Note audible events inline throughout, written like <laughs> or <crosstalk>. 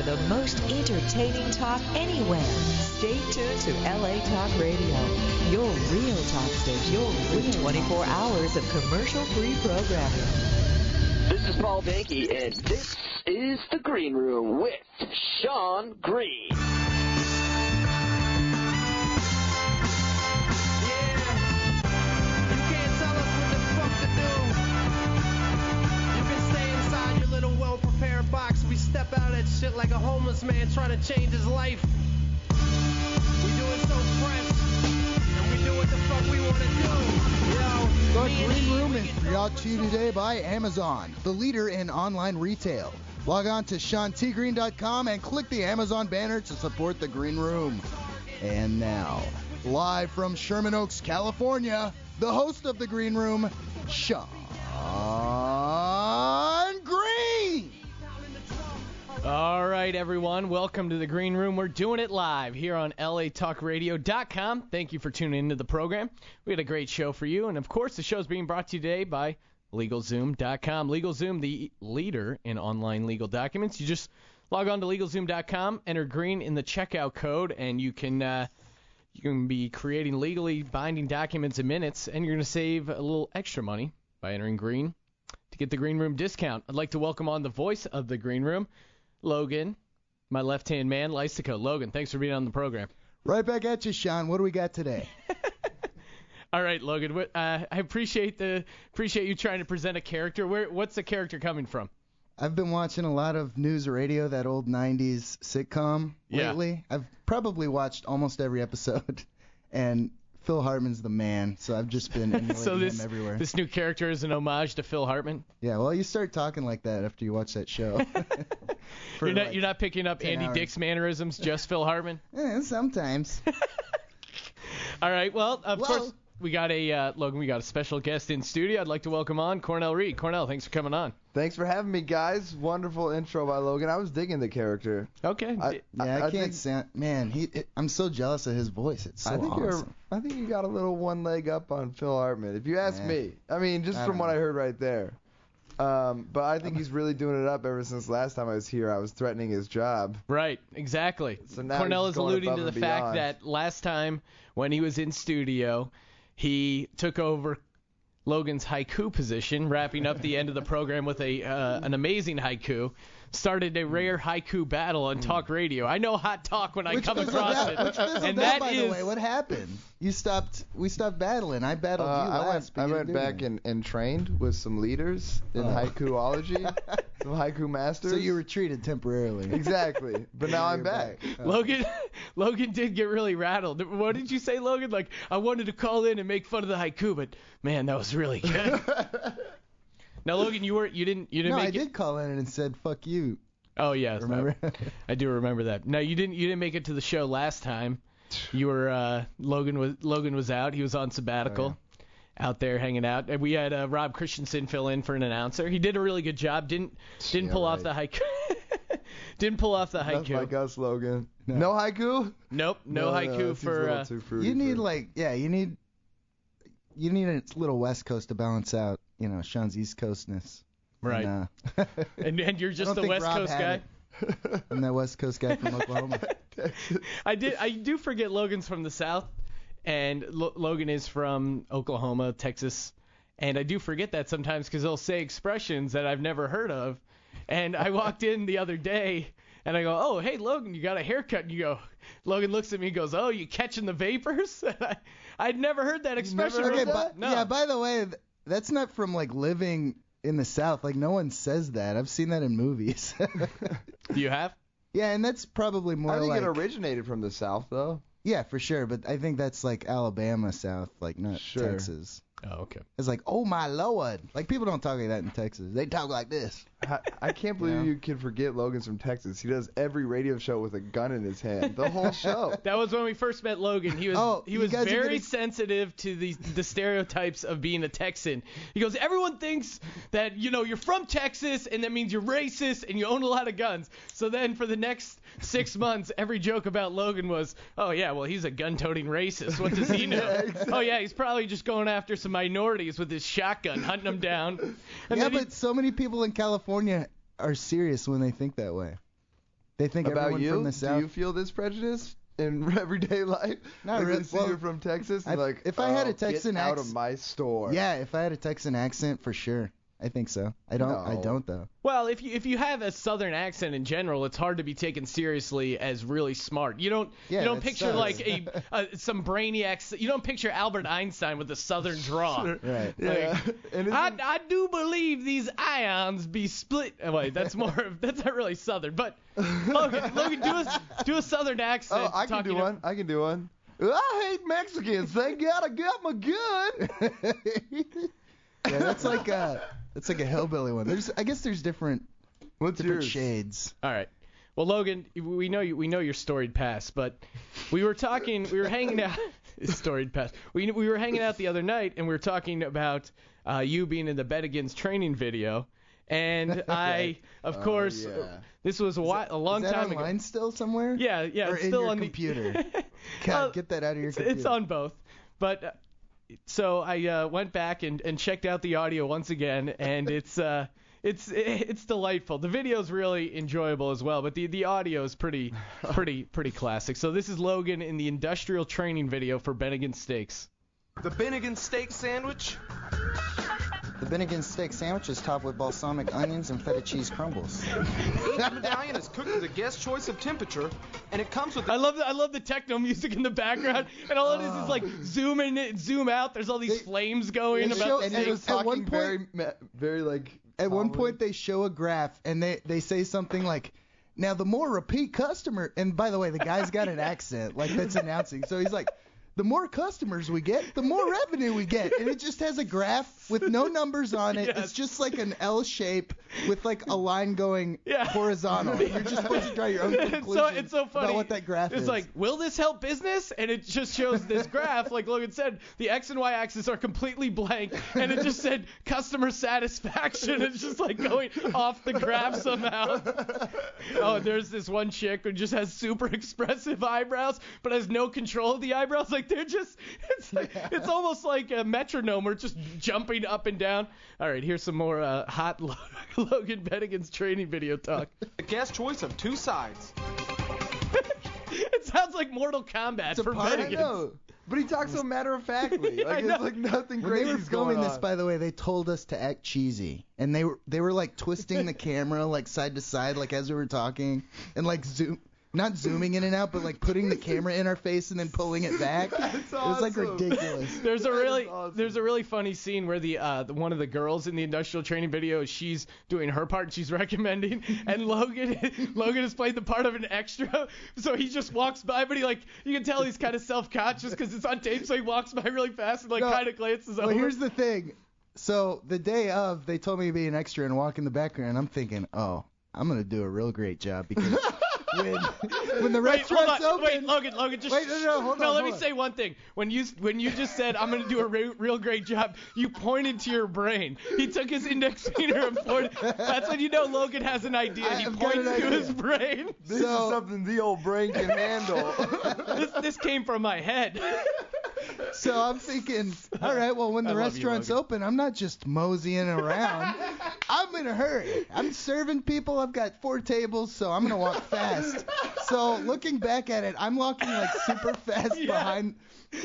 for the most entertaining talk anywhere. Stay tuned to LA Talk Radio, your real talk station, your real 24 hours of commercial-free programming. This is Paul Danke, and this is The Green Room with Sean Green. Yeah. You can't tell us what the fuck to do. You can stay inside your little well-prepared box, like a homeless man trying to change his life. We do it so fresh, and we do what the fuck we want to do. Yo, the Green Room is brought to you today by Amazon, the leader in online retail. Log on to SeanTGreen.com and click the Amazon banner to support the Green Room. And now, live from Sherman Oaks, California, the host of the Green Room, Sean Green. All right, everyone. Welcome to the Green Room. We're doing it live here on LATalkRadio.com. Thank you for tuning into the program. We had a great show for you. And, of course, the show is being brought to you today by LegalZoom.com. LegalZoom, the leader in online legal documents. You just log on to LegalZoom.com, enter green in the checkout code, and you can uh, you can be creating legally binding documents in minutes, and you're going to save a little extra money by entering green to get the Green Room discount. I'd like to welcome on the voice of the Green Room, Logan, my left-hand man, Lysico. Logan, thanks for being on the program. Right back at you, Sean. What do we got today? <laughs> All right, Logan. Uh, I appreciate the appreciate you trying to present a character. Where what's the character coming from? I've been watching a lot of news radio, that old 90s sitcom Yeah. lately. I've probably watched almost every episode, <laughs> and Phil Hartman's the man, so I've just been <laughs> emulating so this him everywhere. this new character is an homage to Phil Hartman. Yeah, well, you start talking like that after you watch that show. <laughs> You're not like you're not picking up Andy hours. Dick's mannerisms, just Phil Hartman. <laughs> Eh, sometimes. All right. Well, of course we got a uh, Logan. We got a special guest in studio. I'd like to welcome on Cornell Reid. Cornell, thanks for coming on. Thanks for having me, guys. Wonderful intro by Logan. I was digging the character. Okay. I, Yeah, I, I can't think, sound. Man, he. It, I'm so jealous of his voice. It's so I think awesome. you're. I think you got a little one leg up on Phil Hartman, if you ask Yeah. me. I mean, just I from don't what know. I heard right there. Um, but I think he's really doing it up ever since last time I was here. I was threatening his job. Right, exactly. So now Cornell is alluding to the and fact that last time when he was in studio, he took over Logan's haiku position, wrapping up the end of the program with a uh, an amazing haiku. Started a rare haiku battle on talk radio. I know hot talk when I Which come fizzled across out. it, Which fizzled and out, that by is the way. What happened? You stopped. We stopped battling. I battled Uh, you I last. went, but I you went didn't back and, and trained with some leaders in Oh. haikuology, <laughs> some haiku masters. So you retreated temporarily. exactly. But now I'm You're back. <laughs> Logan. Logan did get really rattled. What did you say, Logan? Like I wanted to call in and make fun of the haiku, but man, that was really good. <laughs> now, Logan, you were you didn't you didn't No, make I it. did call in and said "fuck you." Oh yes, Remember? I do remember that. No, you didn't. You didn't make it to the show last time. <sighs> You were uh, Logan was Logan was out. He was on sabbatical, Oh, out there hanging out. And we had uh, Rob Christensen fill in for an announcer. He did a really good job. Didn't didn't Yeah, pull off the right. haiku. <laughs> didn't pull off the That's haiku. like us, Logan. No. No, haiku? Nope, no, haiku that seems a for. Uh, too you need for- like yeah, you need you need a little West Coast to balance out, you know, Sean's East Coastness. right. And, uh, <laughs> and and you're just the West Rob Coast guy. it. <laughs> I'm that West Coast guy from Oklahoma. <laughs> I did. I do forget Logan's from the South, and Lo- Logan is from Oklahoma, Texas, and I do forget that sometimes because they'll say expressions that I've never heard of. And I walked in the other day, and I go, "Oh, hey Logan, you got a haircut?" And you go, Logan looks at me and goes, "Oh, you catching the vapors?" I, I'd never heard that expression. heard okay, before. but no. yeah, by the way, that's not from like living in the South. Like no one says that. I've seen that in movies. Do <laughs> you have? yeah, and that's probably more I think like it originated from the South, though. yeah, for sure. But I think that's like Alabama South, like not Sure. Texas. Oh, okay. It's like, oh my lord. Like people don't talk like that in Texas. They talk like this. I, I can't believe Yeah. you can forget Logan's from Texas. He does every radio show with a gun in his hand. The whole <laughs> show. That was when we first met Logan. He was Oh, he was very gonna- sensitive to the the stereotypes of being a Texan. He goes, everyone thinks that you know you're from Texas and that means you're racist and you own a lot of guns. So then for the next six <laughs> months, every joke about Logan was, oh yeah, well he's a gun-toting racist. What does he <laughs> know? Yeah, exactly. Oh yeah, he's probably just going after some minorities with his shotgun, hunting them down. And yeah, then he- but so many people in California are serious when they think that way. They think About everyone you? from the Do south. you feel this prejudice in <laughs> everyday life? Not like really. They see Well, you're from Texas, and I- like, if I had a "Oh, Texan get out of my store. Yeah, if I had a Texan accent, for sure. I think so. I don't. I don't though. Well, if you if you have a southern accent in general, it's hard to be taken seriously as really smart. You don't Yeah, you don't picture sucks. like a <laughs> uh, some brainiac. You don't picture Albert Einstein with a southern draw. Right. Yeah. and I, I do believe these ions be split. Oh, wait, that's more. <laughs> That's not really southern, but Logan, <laughs> Logan, do a do a southern accent. Oh, I can do one. I can do one. I hate Mexicans. Thank God I got my gun. yeah, that's like a that's like a hillbilly one. There's I guess there's different What's different yours? shades. All right. Well, Logan, we know you, we know your storied past, but we were talking, we were hanging out, <laughs> storied past. We we were hanging out the other night, and we were talking about uh, you being in the Bennigan's training video, and <laughs> I, of Oh, course, yeah. this was a, while, a long Is that time online ago. still somewhere? Yeah, yeah, Or it's in still your on computer? the. <laughs> God, Well, get that out of your it's, computer. it's on both, but. Uh, so I uh, went back and, and checked out the audio once again, and <laughs> it's uh, it's it's delightful. The video's really enjoyable as well, but the the audio is pretty <laughs> pretty pretty classic. So this is Logan in the industrial training video for Bennigan Steaks. The Bennigan steak sandwich. The Bennigan steak sandwich is topped with balsamic onions and feta cheese crumbles. Each medallion is cooked to the guest choice of temperature, and it comes with I love the, I love the techno music in the background, and all it is is like oh. zoom in, zoom out. There's all these They- flames going about show- the and at- he steak. was at one talking point- very, very like. At one point, they show a graph and they they say something like, "Now the more repeat customer." And by the way, the guy's got an <laughs> accent like that's announcing. So he's like, "The more customers we get, the more <laughs> revenue we get." And it just has a graph with no numbers on it. Yes. It's just like an L shape with like a line going <laughs> Yeah. horizontal. <laughs> You're just supposed to draw your own it's conclusion so it's so funny. about what that graph it's is. like, will this help business? And it just shows this graph, like Logan said, the x and y axis are completely blank, and it just said customer satisfaction. It's just like going off the graph somehow. Oh, there's this one chick who just has super expressive eyebrows, but has no control of the eyebrows. Like they're just, it's like, it's almost like a metronome or just jumping up and down. All right, here's some more uh, hot <laughs> Logan Bennigan's training video talk. the guest choice of two sides. <laughs> It sounds like Mortal Kombat It's for part- I Bennigan's. know, but he talks so matter of factly. <laughs> Like know. it's like nothing When crazy they were filming this, by the way, they told us to act cheesy, and they were they were like twisting the camera like side to side, like as we were talking, and like zoom, not zooming in and out, but like putting the camera in our face and then pulling it back. <laughs> That's It was like ridiculous. <laughs> There's a That is really awesome. there's a really funny scene where the uh the, one of the girls in the industrial training video she's doing her part she's recommending <laughs> and Logan Logan is playing the part of an extra so he just walks by but he like you can tell he's kind of self-conscious because it's on tape so he walks by really fast and like No, kind of glances Well, over. here's the thing. So the day of, they told me to be an extra and walk in the background. I'm thinking, oh, I'm gonna do a real great job because when <laughs> when the Wait, hold restaurant's on. open, Wait, Logan, Logan, just Wait, no, no, hold no. on, let hold me on. say one thing. When you when you just said I'm gonna do a re- real great job, you pointed to your brain. He took his index <laughs> finger and pointed. That's when you know Logan has an idea. I- He I've points to idea. his brain. This So- is something the old brain can handle. <laughs> This this came from my head. So I'm thinking, all right, well, when <laughs> the love you, restaurant's open, I'm not just moseying around. <laughs> I'm in a hurry. I'm serving people. I've got four tables, so I'm gonna walk <laughs> fast. So looking back at it, I'm walking like super fast Yeah. behind.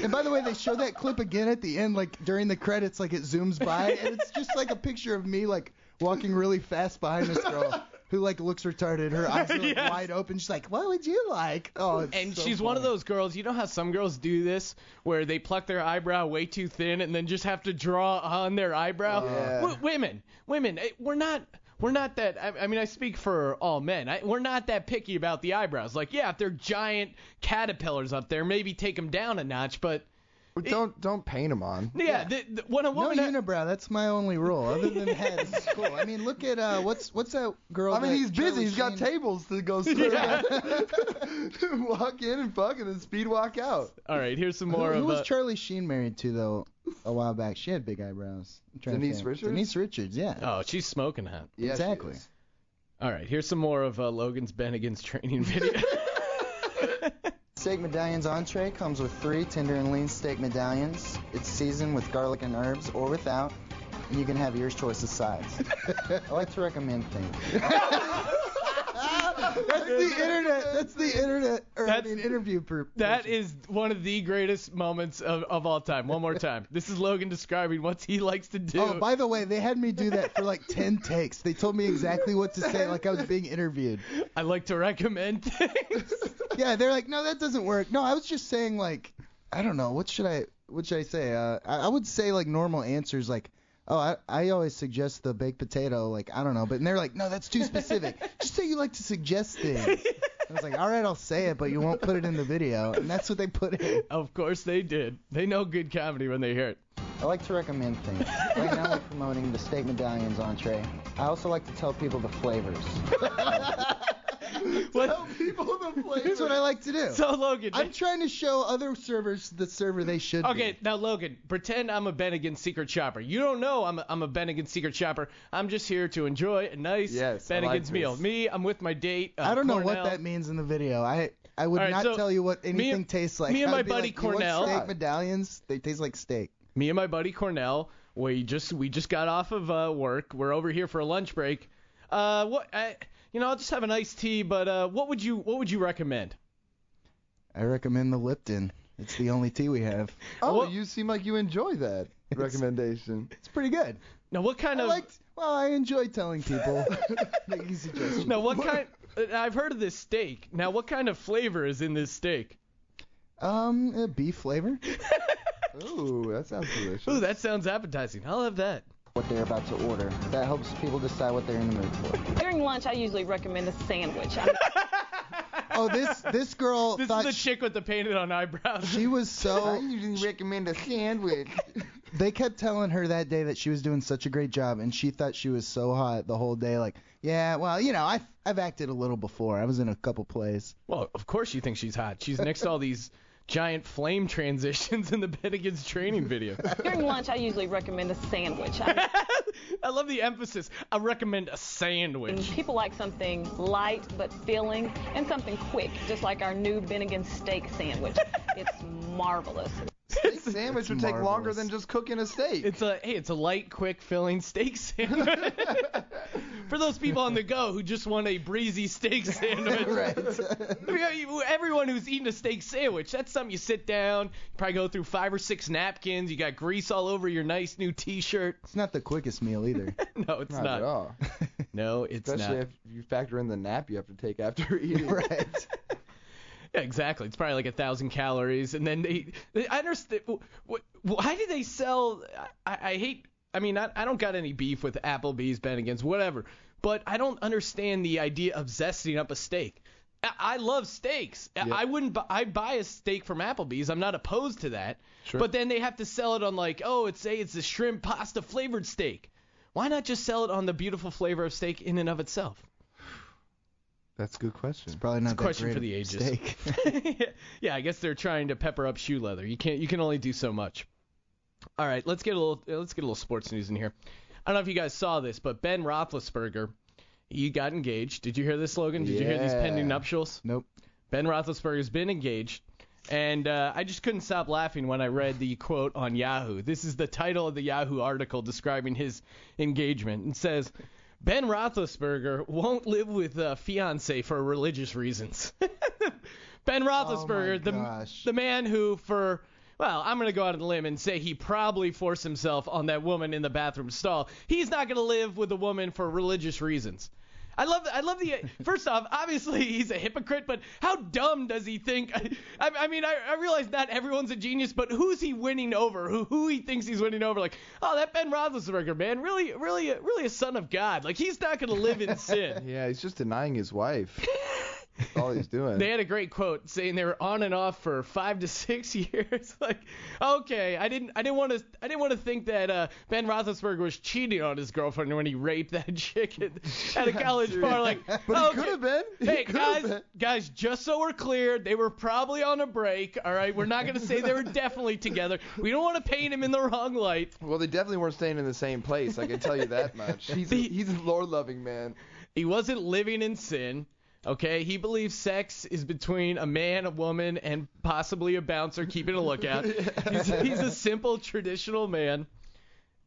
And by the way, they show that clip again at the end, like during the credits, like it zooms by, and it's just like a picture of me like walking really fast behind this girl who like looks retarded. Her eyes are like, <laughs> Yes. wide open. She's like, "What would you like?" Oh, it's And so she's one of funny. those girls. You know how some girls do this, where they pluck their eyebrow way too thin and then just have to draw on their eyebrow. Yeah. W- women, women, eh, we're not. We're not that. I, I mean, I speak for all men. I, we're not that picky about the eyebrows. Like, yeah, if they're giant caterpillars up there, maybe take them down a notch. But don't don't paint him on. yeah, The, the, when a woman. No woman, unibrow. That's my only rule. Other than <laughs> heads, it's cool. I mean, look at uh, what's what's that girl? I mean, that he's busy. Charlie He's got Sheen- tables to go <laughs> through. Yeah. <laughs> walk in and fuck, and then speed walk out. all right, here's some more who of. was uh, Charlie Sheen married to though? A while back, she had big eyebrows. I'm trying to Denise. Richards? Denise Richards, yeah. oh, she's smoking hot. Yeah, she Exactly. is. All right, here's some more of uh, Logan's Bennigan's training video. Steak medallions entree comes with three tender and lean steak medallions. It's seasoned with garlic and herbs or without, and you can have your choice of sides. <laughs> I like to recommend things. <laughs> That's the internet. That's the internet. Or That's- I mean, interview per. That is one of the greatest moments of, of all time. One more time. This is Logan describing what he likes to do. Oh, by the way, they had me do that for like 10 takes. They told me exactly what to say, like I was being interviewed. I like to recommend things. <laughs> Yeah, they're like, no, that doesn't work. No, I was just saying like, I don't know, what should I, what should I say? Uh, I, I would say like normal answers, like, oh, I, I always suggest the baked potato, like I don't know, but and they're like, no, that's too specific. <laughs> just say you like to suggest things. I was like, all right, I'll say it, but you won't put it in the video, and that's what they put in. Of course they did. They know good comedy when they hear it. I like to recommend things. Right now we're promoting the steak medallions entree. I also like to tell people the flavors. <laughs> <laughs> Tell people the flavor. That's what I like to do. So Logan, I'm trying to show other servers the server they should be. Okay, now Logan, pretend I'm a Bennigan secret shopper. You don't know I'm a, I'm a Bennigan secret shopper. I'm just here to enjoy a nice Yes, I Bennigan's like meal. this. Me, I'm with my date. Uh, I don't know Cornell. what that means in the video. I I would All right, not so tell you what anything tastes like. me and I my would be buddy like, "You want Cornell- steak medallions. They taste like steak. Me and my buddy Cornell, we just we just got off of uh, work. We're over here for a lunch break. Uh, what? I, you know, I'll just have an iced tea. But uh, what would you what would you recommend? I recommend the Lipton. It's the only tea we have. Oh, Well- you seem like you enjoy that <laughs> recommendation. It's pretty good. Now, what kind I of liked. Well, I enjoy telling people, <laughs> making suggestions. now what kind? uh, I've heard of this steak. Now, what kind of flavor is in this steak? Um, uh, beef flavor. <laughs> Ooh, that sounds delicious. Ooh, that sounds appetizing. I'll have that. What they're about to order. That helps people decide what they're in the mood for. During lunch, I usually recommend a sandwich. I mean, <laughs> Oh, this this girl This is thought the she, chick with the painted on eyebrows. she was so. <laughs> I usually recommend a sandwich. <laughs> They kept telling her that day that she was doing such a great job, and she thought she was so hot the whole day. Like, yeah, well, you know, I've I've acted a little before. I was in a couple plays. Well, of course you think she's hot. She's next to all these giant flame transitions in the Bennigan's training video. during lunch, I usually recommend a sandwich. I <laughs> I love the emphasis. I recommend a sandwich. people like something light but filling and something quick, just like our new Bennigan steak sandwich. <laughs> It's marvelous. Steak <laughs> sandwich would take longer marvelous. than just cooking a steak. It's a hey, it's a light, quick, filling steak sandwich. <laughs> For those people on the go who just want a breezy steak sandwich. <laughs> right. I mean, you- Everyone who's eating a steak sandwich, that's something you sit down, you probably go through five or six napkins, you got grease all over your nice new t-shirt. it's not the quickest meal either. No, it's not, not. at all. No, it's Especially not. if you factor in the nap you have to take after eating. right. Yeah, exactly. It's probably like a thousand calories, and then they. they I understand. wh- Why do they sell? I, I hate. I mean, I, I don't got any beef with Applebee's, Bennigan's, whatever, but I don't understand the idea of zesting up a steak. I, I love steaks. I- I wouldn't. bu- I'd buy a steak from Applebee's. I'm not opposed to that. Sure. But then they have to sell it on like, oh, it's say it's a shrimp pasta flavored steak. Why not just sell it on the beautiful flavor of steak in and of itself? That's a good question. It's probably not it's a that question great for the a ages. <laughs> <laughs> yeah, I guess they're trying to pepper up shoe leather. You can't. You can only do so much. All right, let's get a little. uh, Let's get a little sports news in here. I don't know if you guys saw this, but Ben Roethlisberger, he got engaged. Did you hear this, Logan? Did you hear these pending nuptials? nope. Ben Roethlisberger's been engaged, and uh, I just couldn't stop laughing when I read the quote on Yahoo. This is the title of the Yahoo article describing his engagement. It says, "Ben Roethlisberger won't live with a fiance for religious reasons." <laughs> ben oh, Roethlisberger, the the man who for well, I'm going to go out on a limb and say he probably forced himself on that woman in the bathroom stall. He's not going to live with a woman for religious reasons. I love I love the first off, obviously he's a hypocrite, but how dumb does he think? I, I mean, I, I realize not everyone's a genius, but who's he winning over? Who who he thinks he's winning over? Like, oh, that Ben Roethlisberger man, really really really a son of God. Like he's not gonna live in <laughs> sin. Yeah, he's just denying his wife. <laughs> That's all he's doing. <laughs> They had a great quote saying they were on and off for five to six <laughs> years. <laughs> like, okay, I didn't, I didn't want to, I didn't want to think that uh, Ben Roethlisberger was cheating on his girlfriend when he raped that chick at, at a college bar. Like, But okay, could have been. He Hey guys, been. guys, just so we're clear, they were probably on a break. All right, we're not gonna say they were definitely together. We don't want to paint him in the wrong light. Well, they definitely weren't staying in the same place. I can tell you that much. He's a, he's a Lord-loving man. He wasn't living in sin. Okay, he believes sex is between a man, a woman, and possibly a bouncer keeping a lookout. <laughs> he's, he's a simple traditional man.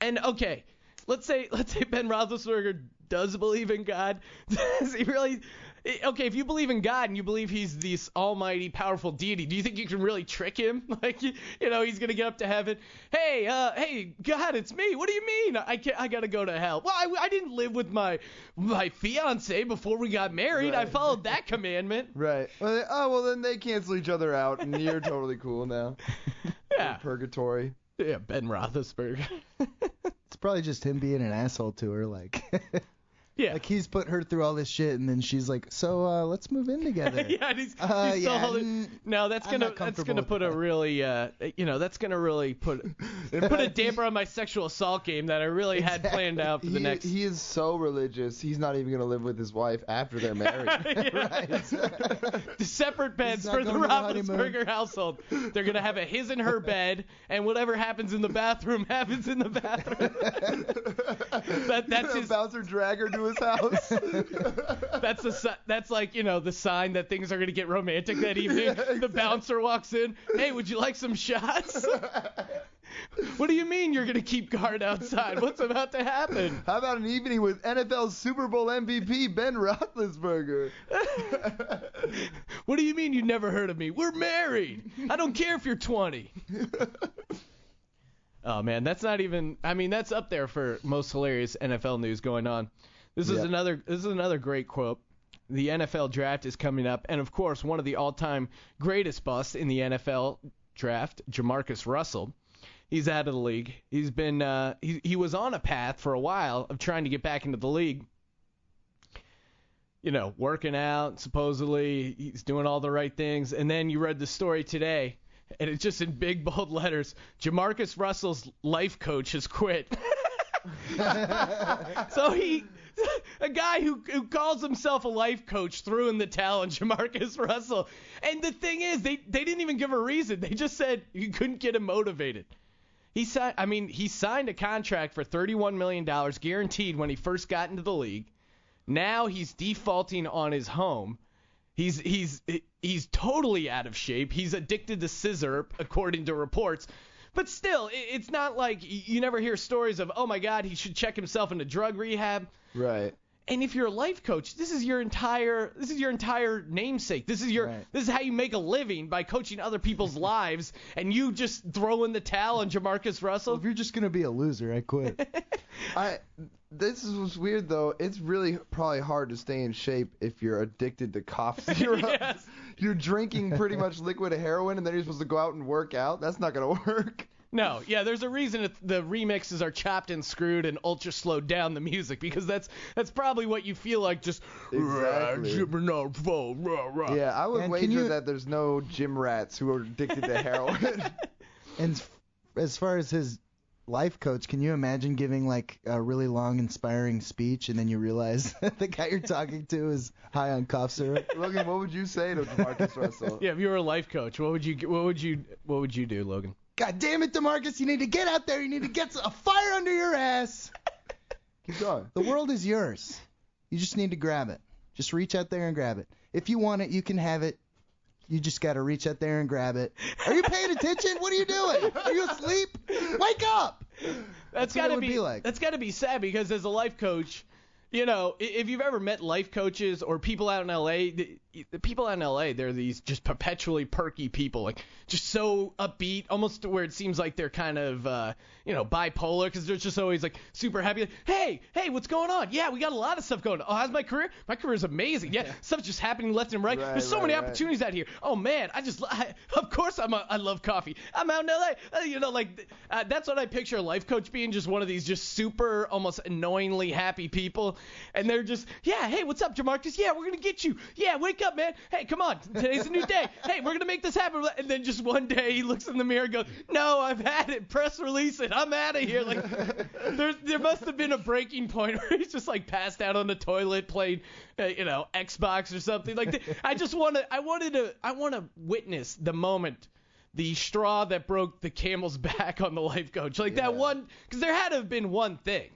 And okay, let's say let's say Ben Roethlisberger does believe in God. <laughs> Does he really? I- Okay, if you believe in God and you believe He's this almighty, powerful deity, do you think you can really trick Him? <laughs> Like, you, you know, He's gonna get up to heaven. Hey, uh, hey, God, it's me. What do you mean? I can't, I gotta go to hell. Well, I, I didn't live with my my fiance before we got married. I followed that commandment. <laughs> Right. Well, they, oh well, then they cancel each other out, and you're totally cool now. <laughs> Yeah. Purgatory. Yeah, Ben Roethlisberger. It's probably just him being an asshole to her, like. Yeah. Like he's put her through all this shit, and then she's like, "So uh, let's move in <laughs> together." yeah, and he's, Uh, he's still yeah, holding. No, that's I'm gonna that's gonna put a really uh you know that's gonna really put <laughs> put a damper on my sexual assault game that I really had planned out for the he, next. he is so religious. He's not even gonna live with his wife after they're <laughs> married. The separate beds for the going to the honeymoon. Roethlisberger household. They're gonna have a his and her bed, and whatever happens in the bathroom happens in the bathroom. that that's his. bouncer drag her to his house. <laughs> That's the that's like you know the sign that things are gonna get romantic that <laughs> evening. The bouncer walks in. Hey, would you like some shots? <laughs> what do you mean you're gonna keep guard outside? What's about to happen? How about an evening with NFL Super Bowl MVP Ben Roethlisberger? What do you mean you never heard of me? We're married. I don't care if you're 20. oh man, that's not even. I mean, that's up there for most hilarious NFL news going on. This is Yep. another. This is another great quote. The NFL draft is coming up, and of course, one of the all-time greatest busts in the NFL draft, Jamarcus Russell. He's out of the league. He's been. Uh, he he was on a path for a while of trying to get back into the league you know, working out, supposedly he's doing all the right things. And then you read the story today, and it's just in big bold letters Jamarcus Russell's life coach has quit. <laughs> <laughs> so he, <laughs> a guy who, who calls himself a life coach, threw in the towel on <laughs> Jamarcus Russell. And the thing is, they, they didn't even give a reason. They just said you couldn't get him motivated. He signed. I mean, he signed a contract for 31 million dollars guaranteed when he first got into the league. Now he's defaulting on his home. He's he's he's totally out of shape. He's addicted to sizzurp, according to reports. But still, it's not like you never hear stories of, oh my God, he should check himself into drug rehab. Right. And if you're a life coach, this is your entire this is your entire namesake. This is your Right. this is how you make a living by coaching other people's <laughs> lives, and you just throw in the towel on Jamarcus Russell. Well, If you're just gonna be a loser, I quit. <laughs> I. This is what's weird though. It's really probably hard to stay in shape if you're addicted to cough <laughs> syrup. Yes. You're drinking pretty much liquid heroin, and then you're supposed to go out and work out. That's not gonna work. No, yeah, there's a reason it, the remixes are chopped and screwed and ultra slowed down the music because that's that's probably what you feel like just Exactly. Yeah, I would And wager you- that there's no gym rats who are addicted to heroin. <laughs> and as far as his life coach, can you imagine giving like a really long, inspiring speech, and then you realize <laughs> that the guy you're talking to is high on cough syrup? <laughs> Logan, what would you say to Marcus Russell? Yeah, if you were a life coach, what would you what would you what would you do, Logan? God damn it, Demarcus! You need to get out there. You need to get a fire under your ass. Keep going. The world is yours. You just need to grab it. Just reach out there and grab it. If you want it, you can have it. You just gotta reach out there and grab it. Are you paying attention? What are you doing? Are you asleep? Wake up! That's what it got to would be, be like. that's got to be sad because as a life coach, you know, if you've ever met life coaches or people out in LA, the, people out in LA, they're these just perpetually perky people, like just so upbeat, almost to where it seems like they're kind of, uh, you know, bipolar because they're just always like super happy. Like, hey, hey, what's going on? Yeah, we got a lot of stuff going on. Oh, how's my career? My career is amazing. Yeah, stuff's just happening left and right. Right, There's so right, many right. opportunities out here. Oh man, I just, <laughs> I, of course I'm, a, I love coffee. I'm out in LA. Uh, you know, like uh, that's what I picture a life coach being, just one of these just super, almost annoyingly happy people, and they're just, yeah, hey, what's up, Jamarcus? Yeah, we're gonna get you. Yeah, wake up, man. Hey, come on, today's a new day. Hey, we're gonna make this happen. And then just one day he looks in the mirror and goes, no, I've had it. Press release it. I'm out of here. Like, there, there must have been a breaking point where he's just like passed out on the toilet playing, uh, you know, Xbox or something. Like, I just want to, I wanted to, I want to witness the moment, the straw that broke the camel's back on the life coach. Like that one, because there had to have been one thing.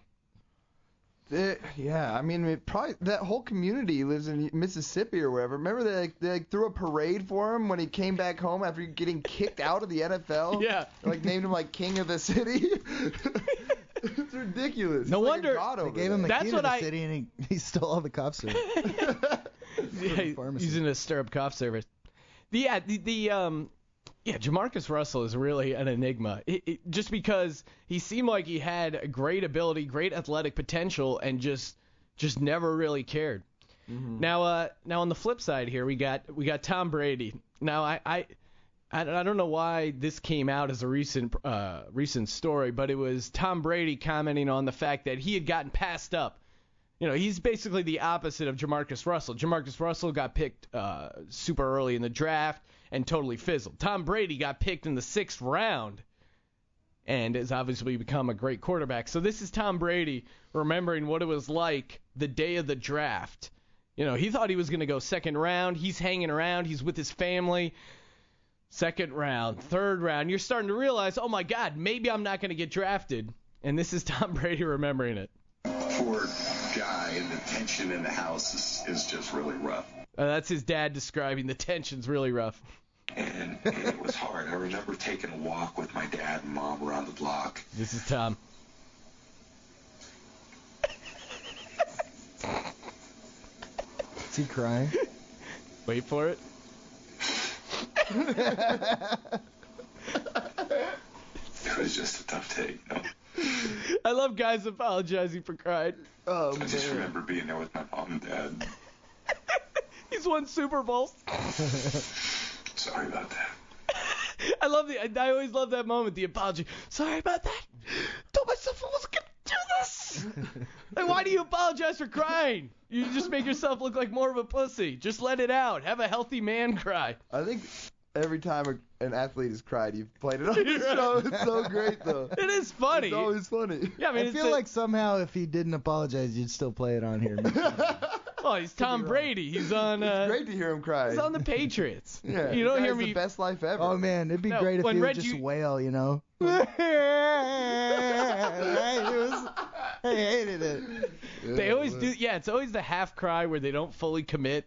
It- yeah, I mean, it probably that whole community lives in Mississippi or wherever. Remember they like, they like threw a parade for him when he came back home after getting kicked out of the NFL. Yeah. like named him like king of the city. <laughs> it's ridiculous. No He's like a wonder- god They over gave him the there. That's key to what the I- city, and he, he stole all the cough <laughs> syrup. yeah, pharmacy. using a stirrup cough service. The, yeah, the, the um, yeah, Jamarcus Russell is really an enigma. It, it, just because he seemed like he had great ability, great athletic potential, and just just never really cared. Now, uh, now on the flip side here, we got we got Tom Brady. Now, I, I I I don't know why this came out as a recent uh, recent story, but it was Tom Brady commenting on the fact that he had gotten passed up. You know, he's basically the opposite of Jamarcus Russell. Jamarcus Russell got picked uh, super early in the draft and totally fizzled. Tom Brady got picked in the sixth round and has obviously become a great quarterback. So this is Tom Brady remembering what it was like the day of the draft. You know, he thought he was going to go second round. He's hanging around. He's with his family. Second round, third round. You're starting to realize, oh my God, maybe I'm not going to get drafted. And this is <laughs> Tom Brady remembering it. poor guy and the tension in the house is, is just really rough. Uh, that's his dad describing the tension's really rough. And, and it was hard. I remember taking a walk with my dad and mom around the block. This is Tom. Is he crying? Wait for it. <laughs> It was just a tough day, you know. I love guys apologizing for crying. Oh I just man. remember being there with my mom and dad. <laughs> He's won Super Bowls. <laughs> Sorry about that. <laughs> I love the. I always love that moment. The apology. Sorry about that. Told myself I wasn't gonna do this. <laughs> like, why do you apologize for crying? You just make yourself look like more of a pussy. Just let it out. Have a healthy man cry. I think every time a, an athlete has cried, you've played it <laughs> on the show. It's so great though. It is funny. It's always funny. yeah, I mean, I it's feel a- like somehow if he didn't apologize, you'd still play it on here. Oh, he's Tom Brady. He's <laughs> on. Uh, It's great to hear him cry. He's on the Patriots. <laughs> yeah, you don't the hear me. the best life ever. oh man, it'd be No, great if when he would Red, just you- wail, you know. <laughs> Right? It was, I hated it. They always do. Yeah, it's always the half cry where they don't fully commit.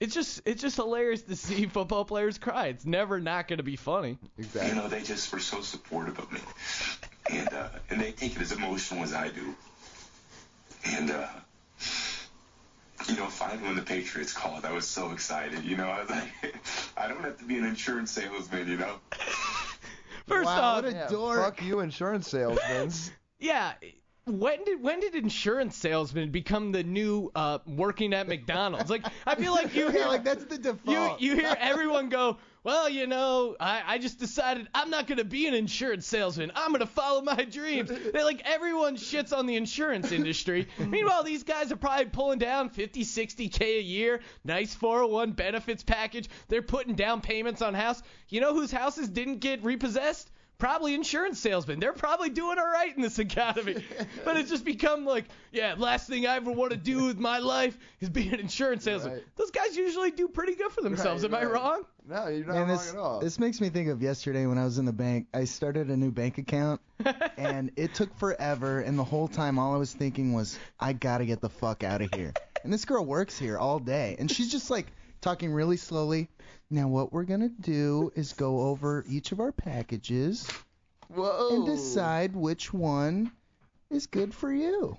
It's just it's just hilarious to see football players cry. It's never not going to be funny. Exactly. You Exactly. know, they just were so supportive of me. And uh, and they take it as emotional as I do. And uh you know, finally when the Patriots called, I was so excited. You know, I was like, <laughs> I don't have to be an insurance salesman, you know. <laughs> First Wow, off, what a Yeah, dork. fuck you, insurance salesman. <laughs> yeah. When did when did insurance salesmen become the new uh, working at McDonald's? Like I feel like you Yeah, hear like that's the you default. you hear everyone go, well, you know, I, I just decided I'm not gonna be an insurance salesman. I'm gonna follow my dreams. They like everyone shits on the insurance industry. <laughs> Meanwhile, these guys are probably pulling down 50, 60 k a year, nice 401 benefits package. They're putting down payments on house. You know whose houses didn't get repossessed? Probably insurance salesmen. They're probably doing all right in this economy. <laughs> but it's just become like, yeah, last thing I ever want to do with my life is be an insurance salesman. Right. Those guys usually do pretty good for themselves. Right, Am I wrong? No, you're not Man, wrong this, at all. this makes me think of yesterday when I was in the bank. I started a new bank account, <laughs> and it took forever. And the whole time, all I was thinking was, I gotta get the fuck out of here. And this girl works here all day, and she's just like talking really slowly. Now, what we're gonna do is go over each of our packages Whoa. and decide which one is good for you.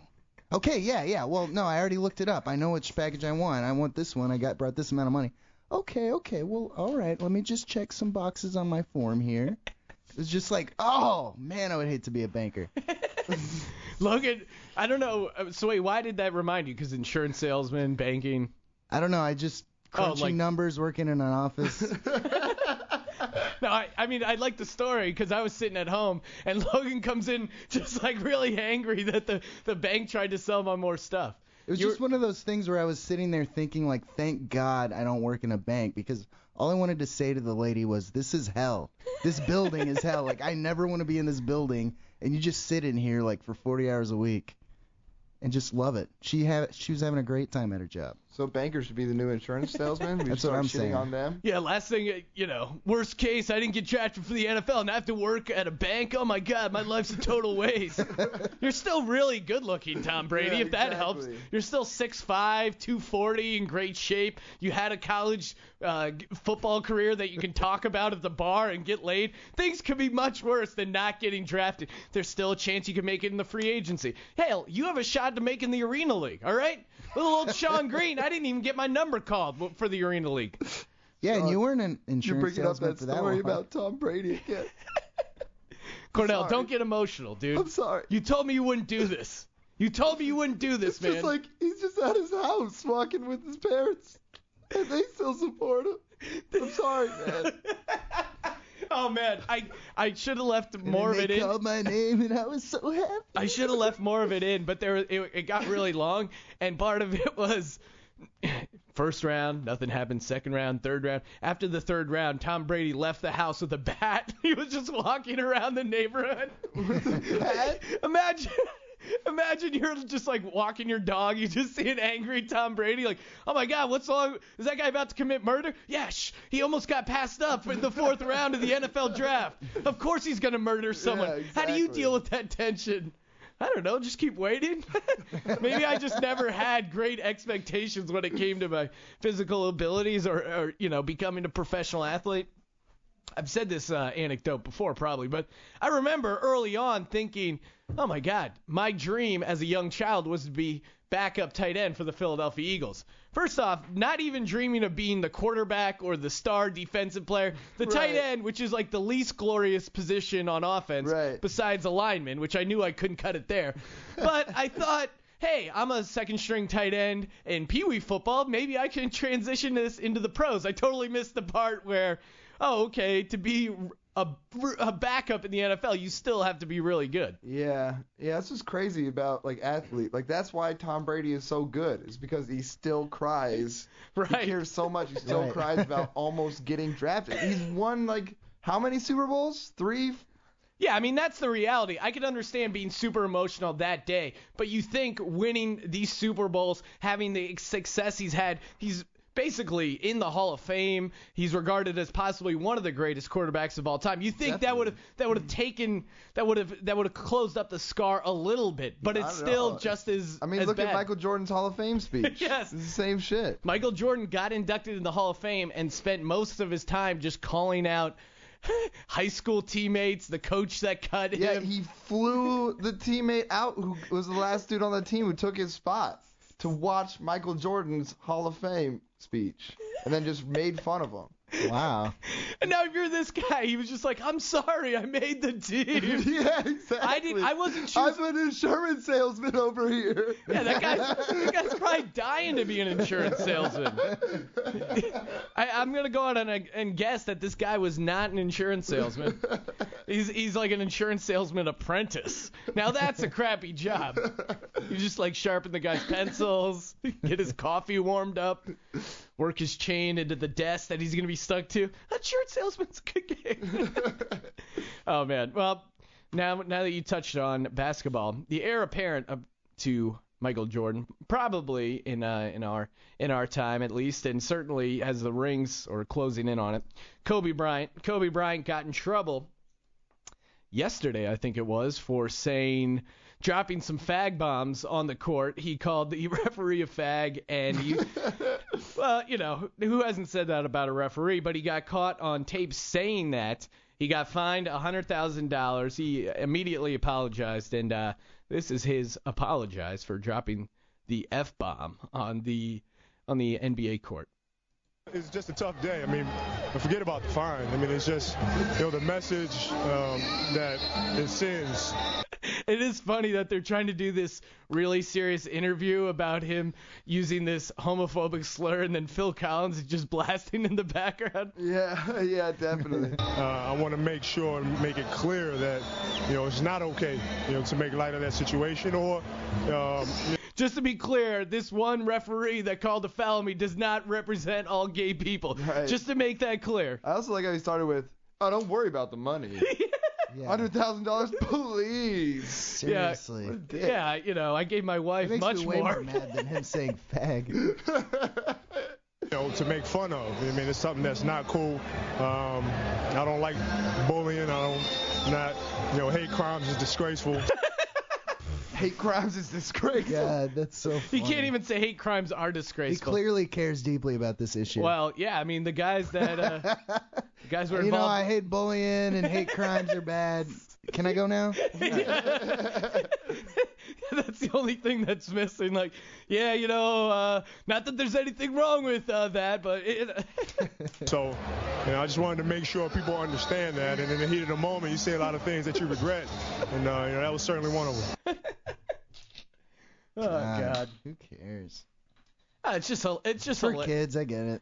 Okay, yeah, yeah. Well, no, I already looked it up. I know which package I want. I want this one. I got brought this amount of money. Okay, okay. Well, all right. Let me just check some boxes on my form here. It's just like, oh man, I would hate to be a banker. <laughs> Logan, I don't know. So wait, why did that remind you? Because insurance salesman, banking. I don't know. I just crunching like- numbers, working in an office. <laughs> No, I, I mean I like the story because I was sitting at home and <laughs> Logan comes in just like really angry that the the bank tried to sell him more stuff. It was You're- just one of those things where I was sitting there thinking, like, thank God I don't work in a bank because all I wanted to say to the lady was, this is hell. This building is hell. Like, I never want to be in this building, and you just sit in here like for 40 hours a week and just love it. She had, she was having a great time at her job. So bankers should be the new insurance <laughs> salesman. We That's what I'm saying. on them. Yeah, last thing, uh, you know, worst case, I didn't get drafted for the NFL and I have to work at a bank. Oh my God, my life's a total <laughs> waste. You're still really good looking, Tom Brady, Yeah, if that helps. You're still 6'5, 240, in great shape. You had a college uh, football career that you can talk about at the bar and get laid. Things could be much worse than not getting drafted. There's still a chance you can make it in the free agency. Hell, you have a shot to make in the Arena League, all right? Little old Sean Green, I I didn't even get my number called for the Arena League. Yeah, and you weren't an You're insurance bringing up salesman that for that story one. about Tom Brady again. <laughs> Cornell, sorry. don't get emotional, dude. I'm sorry. You told me you wouldn't do this. You told me you wouldn't do this, It's man. just like he's just at his house walking with his parents, and they still support him. I'm sorry, man. <laughs> <laughs> oh man, I I should have left more of it in. called my name, and I was so happy. <laughs> I should have left more of it in, but there it, it got really long, and part of it was first round, nothing happened. Second round, third round. After the third round, Tom Brady left the house with a bat. <laughs> He was just walking around the neighborhood. Imagine. Imagine you're just like walking your dog, you just see an angry Tom Brady, like, oh my God, what's wrong? Is that guy about to commit murder? Yeah, shh, he almost got passed up in the fourth round of the NFL draft. Of course he's gonna murder someone. Yeah, How do you deal with that tension? I don't know, just keep waiting. <laughs> Maybe I just never had great expectations when it came to my physical abilities or, or you know, becoming a professional athlete. I've said this uh, anecdote before, probably, but I remember early on thinking, oh my God, my dream as a young child was to be backup tight end for the Philadelphia Eagles. First off, not even dreaming of being the quarterback or the star defensive player. The tight end, which is like the least glorious position on offense, Right. besides a lineman, which I knew I couldn't cut it there. But I thought, hey, I'm a second string tight end in Pee Wee football. Maybe I can transition this into the pros. I totally missed the part where, oh, okay, to be a, a backup in the NFL, you still have to be really good. Yeah, yeah, that's what's crazy about like athlete. Like that's why Tom Brady is so good. Is because he still cries. <laughs> Right. He cares so much. He still Right. cries <laughs> about almost getting drafted. He's won like how many Super Bowls? Three. Yeah, I mean that's the reality. I could understand being super emotional that day, but you think winning these Super Bowls, having the success he's had, he's basically in the Hall of Fame. He's regarded as possibly one of the greatest quarterbacks of all time. You think that would have that would have taken that would have that would have closed up the scar a little bit, but it's still know. just as I mean, as look bad. at Michael Jordan's Hall of Fame speech. <laughs> Yes. It's the same shit. Michael Jordan got inducted in the Hall of Fame and spent most of his time just calling out <laughs> high school teammates, the coach that cut him. Yeah, he flew the teammate out who was the last dude on the team who took his spot to watch Michael Jordan's Hall of Fame speech, and then just made fun of him. Wow. <laughs> And now if you're this guy, he was just like, "I'm sorry, I made the team." <laughs> yeah, exactly. I didn't. I wasn't sure. I'm an insurance salesman over here. Yeah, that guy's, that guy's probably dying to be an insurance salesman. <laughs> I, I'm gonna go out and, and guess that this guy was not an insurance salesman. He's he's like an insurance salesman apprentice. Now that's a crappy job. You just like sharpen the guy's pencils, get his coffee warmed up, work his chain into the desk that he's gonna be stuck to. Insurance salesman's a good game. <laughs> oh man. Well, now now that you touched on basketball, the heir apparent to Michael Jordan, probably in uh, in our in our time at least, and certainly has the rings or closing in on it. Kobe Bryant. Kobe Bryant got in trouble yesterday, I think it was, for saying dropping some fag bombs on the court. He called the <laughs> referee a fag, and he, <laughs> well, you know, who hasn't said that about a referee? But he got caught on tape saying that. He got fined $100,000. He immediately apologized, and uh, this is his apologize for dropping the f bomb on the on the NBA court. It's just a tough day. I mean, forget about the fine. I mean, it's just, you know, the message um, that it sends. <laughs> It is funny that they're trying to do this really serious interview about him using this homophobic slur, and then Phil Collins is just <laughs> blasting in the background. Yeah, <laughs> yeah, definitely. Uh, I want to make sure and make it clear that, you know, it's not okay, you know, to make light of that situation or. Um, Just to be clear, this one referee that called a foul on me does not represent all gay people. Right. Just to make that clear. I also like how he started with, "Oh, don't worry about the money. Yeah. Hundred thousand dollars, <laughs> please." Seriously. What a dick. Yeah, you know, I gave my wife It makes much me way more more. mad than him saying <laughs> fag. <laughs> you know, to make fun of. I mean, it's something that's not cool. Um, I don't like bullying. I don't not, you know, hate crimes is disgraceful. Hate crimes is disgraceful. God, that's so You funny. can't even say hate crimes are disgraceful. He disgraceful. clearly cares deeply about this issue. Well, yeah, I mean the guys that uh, the guys were you know. I hate bullying and hate crimes are bad. Can I go now? <laughs> <laughs> that's the only thing that's missing. Like, yeah, you know, uh, not that there's anything wrong with uh, that, but it, <laughs> So, you know, I just wanted to make sure people understand that. And in the heat of the moment, you say a lot of things that you regret, and uh, you know that was certainly one of them. oh God, Who cares? Ah, it's just a, it's just For a, kids, I get it.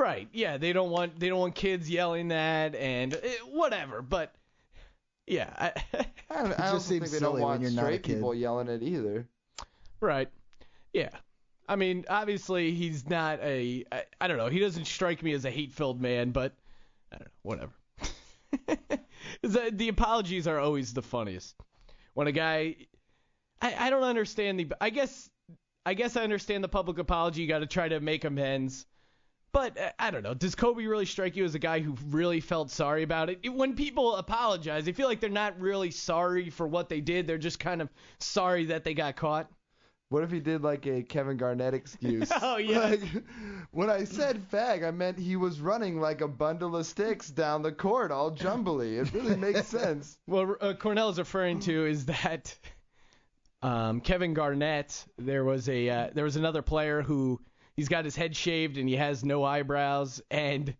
Right. Yeah, they don't want they don't want kids yelling that and eh, whatever. But yeah, I, <laughs> I, don't- I just think they don't want you're not a straight people yelling it either. Right. Yeah. I mean, obviously he's not a. I, I don't know. He doesn't strike me as a hate-filled man, but I don't know. Whatever. <laughs> the, the apologies are always the funniest. When a guy, I, I don't understand the. I guess I guess I understand the public apology. You got to try to make amends. But uh, I don't know. Does Kobe really strike you as a guy who really felt sorry about it? When people apologize, they feel like they're not really sorry for what they did. They're just kind of sorry that they got caught. What if he did like a Kevin Garnett excuse? <laughs> Oh, yeah. Like, when I said fag, I meant he was running like a bundle of sticks down the court, all jumbly. It really makes <laughs> sense. What uh, Cornell is referring to is that um, Kevin Garnett, there was a uh, there was another player who he's got his head shaved and he has no eyebrows, and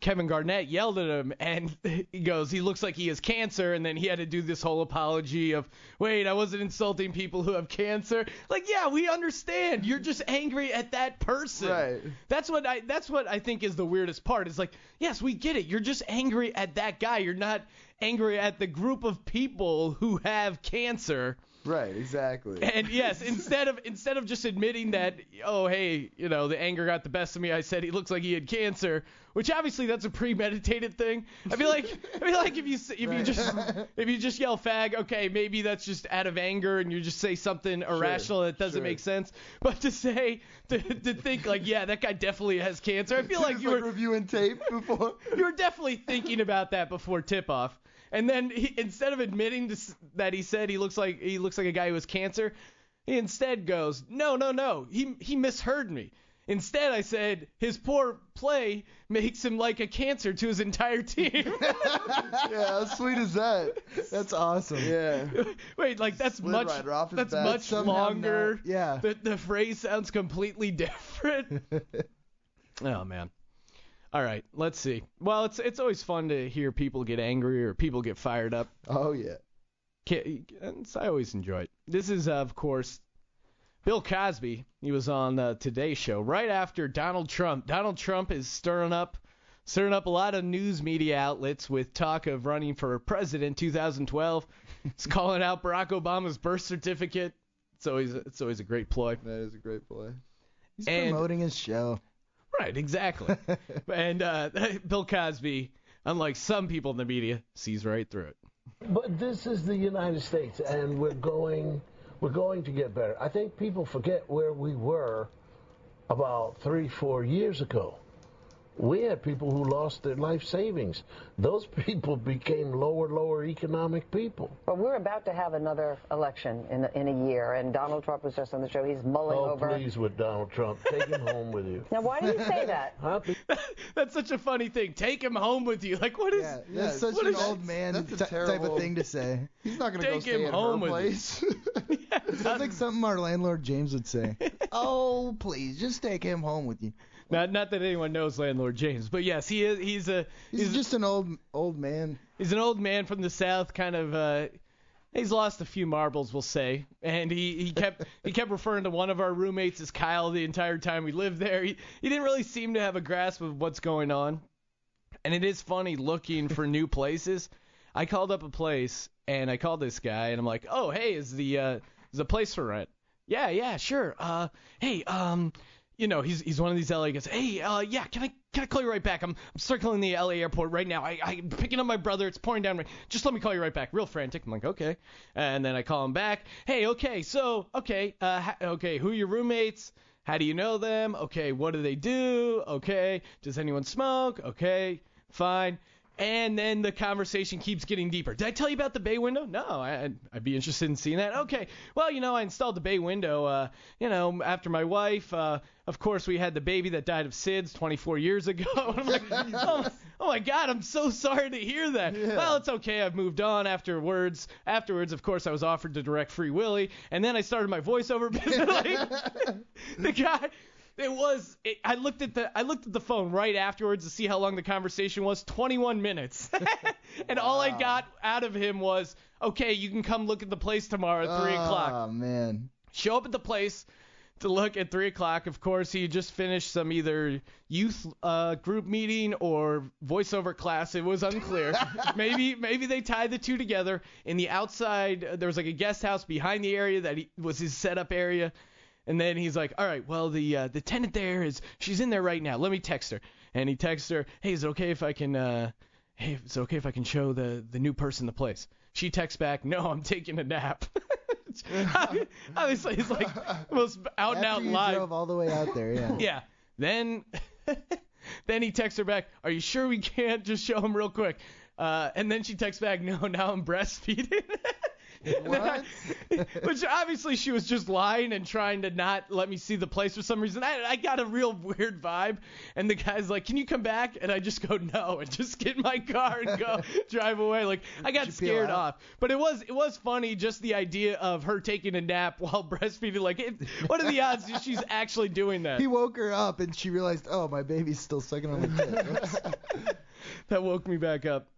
Kevin Garnett yelled at him, and <laughs> he goes, he looks like he has cancer, and then he had to do this whole apology of, wait, I wasn't insulting people who have cancer. Like, yeah, we understand. You're just angry at that person. Right. That's what I that's what I think is the weirdest part. Is like, yes, we get it. You're just angry at that guy. You're not angry at the group of people who have cancer. Right, exactly. <laughs> And yes, instead of instead of just admitting that, oh hey, you know, the anger got the best of me, I said he looks like he had cancer, which obviously that's a premeditated thing. I feel like I feel like if you if you just <laughs> if you just yell fag, okay, maybe that's just out of anger and you just say something irrational that doesn't sure. make sense. But to say to, to think like, yeah, that guy definitely has cancer, I feel like you like were reviewing tape before. <laughs> you were definitely thinking about that before tip off. And then he, instead of admitting to, that he said he looks like he looks like a guy who has cancer, he instead goes, "No, no, no. He he misheard me." Instead, I said his poor play makes him like a cancer to his entire team. <laughs> yeah, how sweet is that? That's awesome. Yeah. <laughs> Wait, like that's Slid much right off that's back. much Somehow longer. not- yeah. The the phrase sounds completely <laughs> different. oh man. All right, let's see. Well, it's it's always fun to hear people get angry or people get fired up. Oh yeah. And I always enjoy it. This is, uh, of course, Bill Cosby. He was on uh, Today's Show right after Donald Trump. Donald Trump is stirring up, stirring up a lot of news media outlets with talk of running for president 2012. <laughs> He's calling out Barack Obama's birth certificate. It's always it's always a great ploy. That is a great play. He's And- promoting his show. Right, exactly. <laughs> and uh, <laughs> Bill Cosby, unlike some people in the media, sees right through it. But this is the United States, and we're going, we're going to get better. I think people forget where we were about three, four years ago. We had people who lost their life savings. Those <laughs> people became lower, lower economic people. But we're about to have another election in a, in a year, and Donald Trump was just on the show. He's mulling Oh, over. please, with Donald Trump, take him home with you. <laughs> Now, why do you say that? <laughs> Huh? That's such a funny thing. Take him home with you. Like, what is? Yeah, Yeah, that's such what an is- old man that's a ty- type terrible- of thing to say. He's not gonna go Take stay him at home her with you. place. Sounds like something our landlord James would say. oh, please, just take him home with you. Not not that anyone knows landlord James, but yes, he is. He's a He's, he's, just an old old man. he's an old man from the south, kind of. uh He's lost a few marbles, we'll say, and he, he kept <laughs> he kept referring to one of our roommates as Kyle the entire time we lived there. He he didn't really seem to have a grasp of what's going on, and it is funny looking for new <laughs> places. I called up a place and I called this guy and I'm like, oh hey, is the uh, is the place for rent? Yeah, yeah, sure. Uh, hey, um, you know, he's he's one of these LA guys. Hey, uh, yeah, can I can I call you right back? I'm I'm circling the LA airport right now. I I'm picking up my brother. It's pouring down. rain. Just let me call you right back. Real frantic. I'm like, okay. And then I call him back. Hey, okay, so okay, uh, ha- okay, who are your roommates? How do you know them? Okay, what do they do? Okay, does anyone smoke? Okay, fine. And then the conversation keeps getting deeper. Did I tell you about the bay window? No, I, I'd, I'd be interested in seeing that. Okay. Well, you know, I installed the bay window. Uh, you know, after my wife. Uh, of course, we had the baby that died of SIDS 24 years ago. I'm like, oh, oh my God, I'm so sorry to hear that. Well, it's okay. I've moved on. Afterwards, afterwards, of course, I was offered to direct Free Willy, and then I started my voiceover <laughs> business. Like, <laughs> the guy. It was. It, I looked at the. I looked at the phone right afterwards to see how long the conversation was. 21 minutes. <laughs> and all I got out of him was, "Okay, you can come look at the place tomorrow at three o'clock." Oh man. Show up at the place to look at three o'clock. Of course, he just finished some either youth uh, group meeting or voiceover class. It was unclear. <laughs> maybe maybe they tied the two together. In the outside, uh, there was like a guest house behind the area that he, was his setup area. And then he's like, all right, well the uh, the tenant there is she's in there right now. Let me text her. And he texts her, hey, is it okay if I can uh, hey, is it okay if I can show the the new person the place? She texts back, no, I'm taking a nap. <laughs> Obviously, it's like most out and out lie. drove all the way out there, yeah. <laughs> Yeah. Then <laughs> then he texts her back, "Are you sure we can't just show him real quick?" Uh, and then she texts back, "No, now I'm breastfeeding." <laughs> Then I- <laughs> which obviously she was just lying and trying to not let me see the place for some reason. I, I got a real weird vibe, and the guy's like, "Can you come back?" And I just go, <laughs> "No," and just get in my car and go drive away. Like I got scared off, but it was it was funny just the idea of her taking a nap while breastfeeding. Like, it, what are the odds she's actually doing that? He woke her up and she realized, oh, my baby's still sucking on the tit. That woke me back up.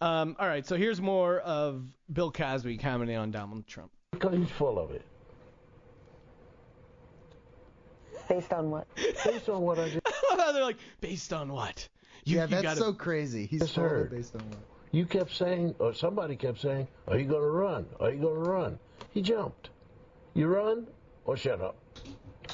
Um, all right, so here's more of Bill Cosby commenting on Donald Trump. Because he's full of it. Based on what? Based on what I just <laughs> They're like, based on what? You, yeah, you that's gotta, so crazy. He's Just full of it based on what? You kept saying, or somebody kept saying, "Are you going to run? Are you going to run?" He jumped. You run or shut up.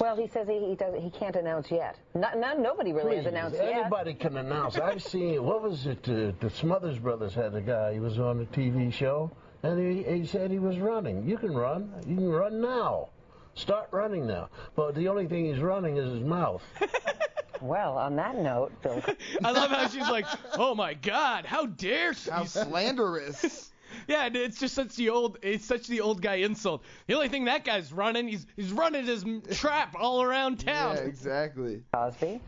Well, he says he, he does he can't announce yet. Not, not nobody really has Please, announced yet. anybody can announce. I've <laughs> seen. What was it? Uh, the Smothers Brothers had a guy. He was on a TV show, and he, he said he was running. You can run. You can run now. Start running now. But the only thing he's running is his mouth. <laughs> Well, on that note, Bill. <laughs> I love how she's like, oh my God, how dare she? How slanderous. Yeah, it's just such the old, it's such the old guy insult. The only thing that guy's running, he's he's running his trap all around town. Yeah, exactly. Cosby.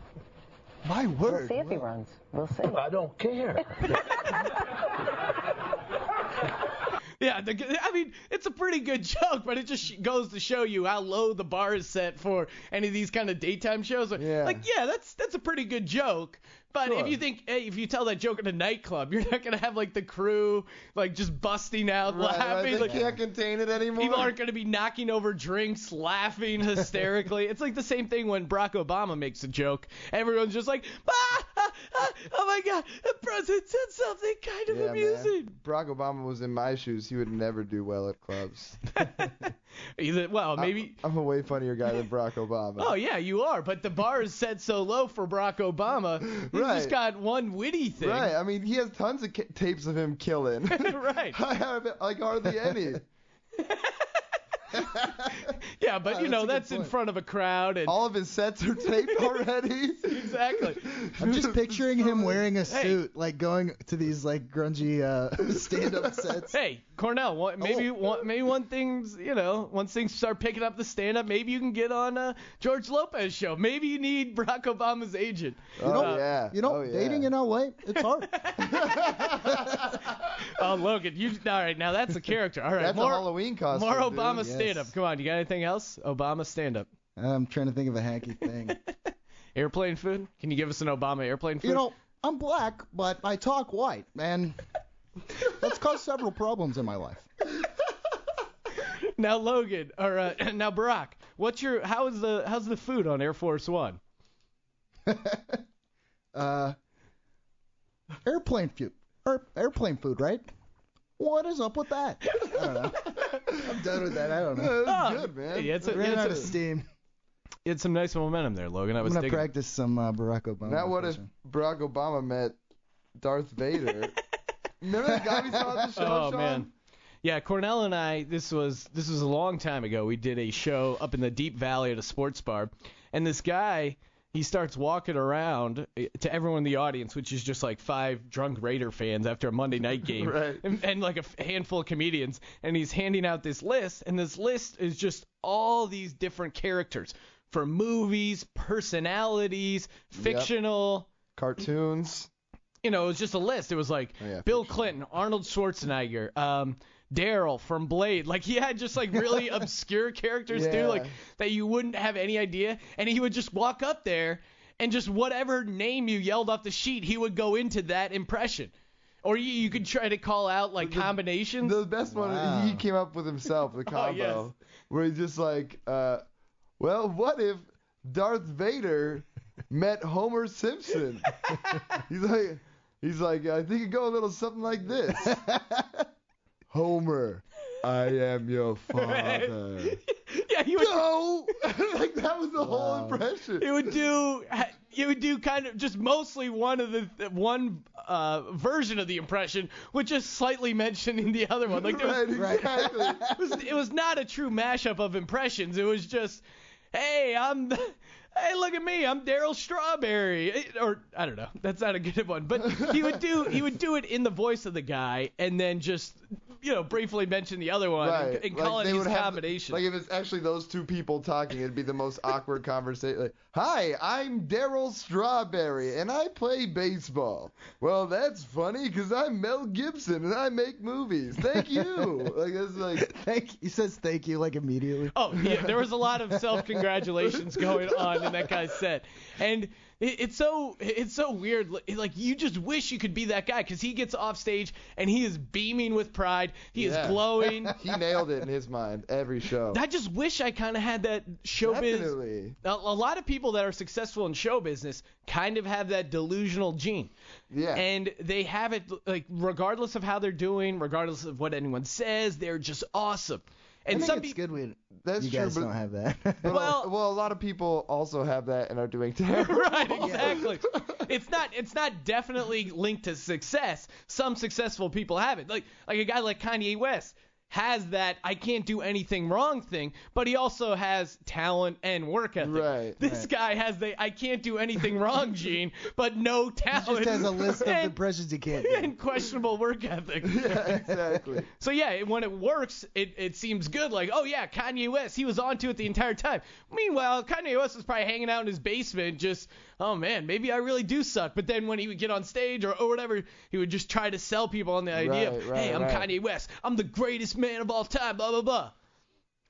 My word. We'll see if he runs. We'll see. I don't care. <laughs> Yeah, the, I mean, it's a pretty good joke, but it just sh- goes to show you how low the bar is set for any of these kind of daytime shows. Yeah. Like, yeah, that's that's a pretty good joke. But if you think, hey, if you tell that joke in a nightclub, you're not gonna have like the crew like just busting out Right, right, laughing. they like, can't contain it anymore. People aren't going to be knocking over drinks, laughing hysterically. <laughs> it's like the same thing when Barack Obama makes a joke. Everyone's just like, ah, ah, oh my God, the president said something kind of yeah, amusing. man. Barack Obama was in my shoes. He would never do well at clubs. <laughs> Well, maybe. I'm, I'm a way funnier guy than Barack Obama. Oh yeah, you are, but the bar is set so low for Barack Obama. <laughs> He's Right. just got one witty thing. Right. I mean, he has tons of ca- tapes of him killing. <laughs> right. I have like hardly any. <laughs> Yeah, but Oh, you know that's a good that's in front of a crowd and All of his sets are taped <laughs> already. exactly. <laughs> I'm just picturing him wearing a Hey. suit, like going to these like grungy uh, stand-up sets. Hey, Cornell, one, maybe Oh. one, maybe one thing's, you know, once things start picking up the stand up, maybe you can get on uh, George Lopez show. Maybe you need Barack Obama's agent. Oh know- yeah. You know, oh, yeah. dating in LA, it's hard. Oh, Logan, you all right? Now that's a character. All right, That's more a Halloween costume. more dude. Obama Yes. stand up. Come on, you got anything else? Obama stand up. I'm trying to think of a hacky thing. <laughs> Airplane food? Can you give us an Obama airplane food? You know, I'm black, but I talk white, and that's caused several problems in my life. <laughs> now Logan, or uh, <clears throat> now Barack, what's your how is the how's the food on Air Force One? <laughs> Uh, airplane food. Air, airplane food, right? What is up with that? I don't know. I'm done with that. I don't know. That's Oh, good, man. Yeah, it's a, Ran it's out a- of steam. you had some nice momentum there, Logan. I I'm was gonna digging. practice some uh, Barack Obama. Now what if impression. Barack Obama met Darth Vader? <laughs> Remember that guy we saw at the show, Oh Sean? man. Yeah, Cornell and I. This was this was a long time ago. We did a show up in the Deep Valley at a sports bar, and this guy he starts walking around eh, to everyone in the audience, which is just like five drunk Raider fans after a Monday night <laughs> game, Right. and, and like a f- handful of comedians, and he's handing out this list, and this list is just all these different characters for movies, personalities, fictional. Cartoons. You know, it was just a list. It was like yeah, Bill Clinton, Arnold Schwarzenegger, um, Daryl from Blade. Like he had just like really <laughs> obscure characters too, like that you wouldn't have any idea. And he would just walk up there and just whatever name you yelled off the sheet, he would go into that impression. Or you, you could try to call out like combinations. The best one he came up with himself, the combo, <laughs> Oh, yes. where he's just like, uh, well, what if Darth Vader met Homer Simpson? <laughs> he's like, he's like, I think it go a little something like this. Homer, I am your <laughs> father. yeah, he would. No, <laughs> like that was the whole impression. He would do. He would do kind of just mostly one of the one uh, version of the impression, with just slightly mentioning the other one. Like there was, Right, <laughs> exactly. it was it was not a true mashup of impressions. It was just, hey, I'm. Hey, look at me! I'm Darryl Strawberry, It- or I don't know. That's not a good one, but he would do he would do it in the voice of the guy, and then just you know briefly mention the other one and, Right. and like call they it his would have, combination. Like if it's actually those two people talking, it'd be the most awkward conversation. Like, Hi, I'm Darryl Strawberry, and I play baseball. Well, that's funny because I'm Mel Gibson and I make movies. Thank you. <laughs> like it's like thank. He says thank you like immediately. Oh yeah, there was a lot of self congratulations <laughs> going on in that guy said. and it's so it's so weird. Like you just wish you could be that guy because he gets off stage and he is beaming with pride. He Yeah. is <laughs> glowing. he nailed it in his mind every show. I just wish I kind of had that showbiz. Definitely. A, a lot of people that are successful in show business kind of have that delusional gene. Yeah. And they have it like regardless of how they're doing, regardless of what anyone says, they're just awesome. And I think some it's people good when That's you true, guys but- don't have that. <laughs> But well, well, a lot of people also have that and are doing <laughs> terrible. right, exactly. it's not it's not definitely linked to success. Some successful people have it. Like like a guy like Kanye West has that I can't do anything wrong thing, but he also has talent and work ethic. Right. This guy has the I can't do anything <laughs> wrong gene, but no talent. just has a list of <laughs> and, impressions he can't do. <laughs> and questionable work ethic. yeah, exactly. So yeah, when it works, it, it seems good. Like, oh yeah, Kanye West, he was onto it the entire time. Meanwhile, Kanye West was probably hanging out in his basement, just, oh man, maybe I really do suck. But then when he would get on stage or, or whatever, he would just try to sell people on the idea, Right, of, right, hey, I'm right. Kanye West, I'm the greatest man of all time, blah blah blah.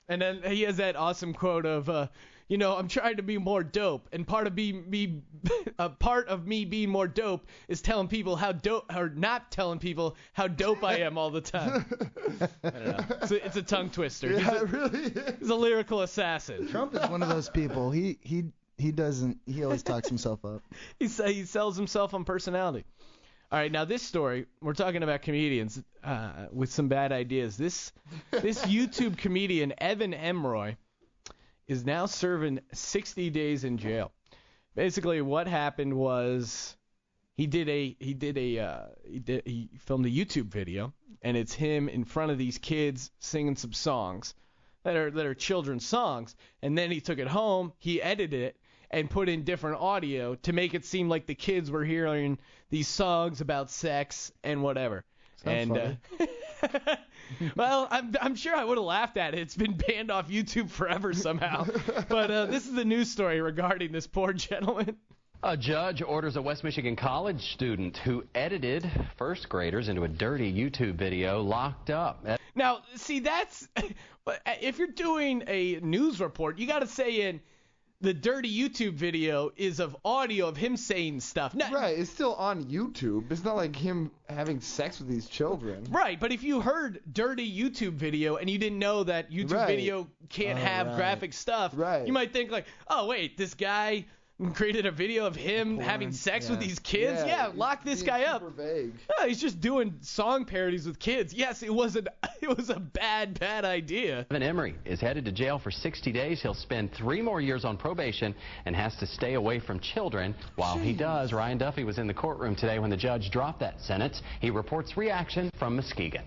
And then he has that awesome quote of, uh, you know, I'm trying to be more dope, and part of be me, <laughs> a part of me being more dope is telling people how dope, or not telling people how dope I am all the time. <laughs> I don't know. It's a, it's a tongue twister. he's, Yeah, a, it really is. he's a lyrical assassin. Trump is one of those people. He he he doesn't. He always talks himself up. <laughs> He say he sells himself on personality. All right, now this story, we're talking about comedians uh, with some bad ideas. This this <laughs> YouTube comedian Evan Emory is now serving 60 days in jail. Basically, what happened was he did a he did a uh, he did he filmed a YouTube video, and it's him in front of these kids singing some songs that are that are children's songs, and then he took it home, he edited it, and put in different audio to make it seem like the kids were hearing these songs about sex and whatever. Sounds and Uh, <laughs> well, I'm I'm sure I would have laughed at it. It's been banned off YouTube forever somehow. <laughs> but uh, this is the news story regarding this poor gentleman. A judge orders a West Michigan college student who edited first graders into a dirty YouTube video locked up. Now, see, that's <laughs> if you're doing a news report, you got to say in the dirty YouTube video is of audio of him saying stuff. Not, Right, it's still on YouTube. It's not like him having sex with these children. Right, but if you heard dirty YouTube video and you didn't know that YouTube Right. video can't Oh, have right. graphic stuff, Right. you might think like, oh wait, this guy <laughs> created a video of him having sex with these kids. Yeah, lock this guy up. Super vague. Oh, he's just doing song parodies with kids. Yes, it was an <laughs> it was a bad bad idea. Evan Emory is headed to jail for 60 days. He'll spend three more years on probation and has to stay away from children. While he does, Ryan Duffy was in the courtroom today when the judge dropped that sentence. He reports reaction from Muskegon.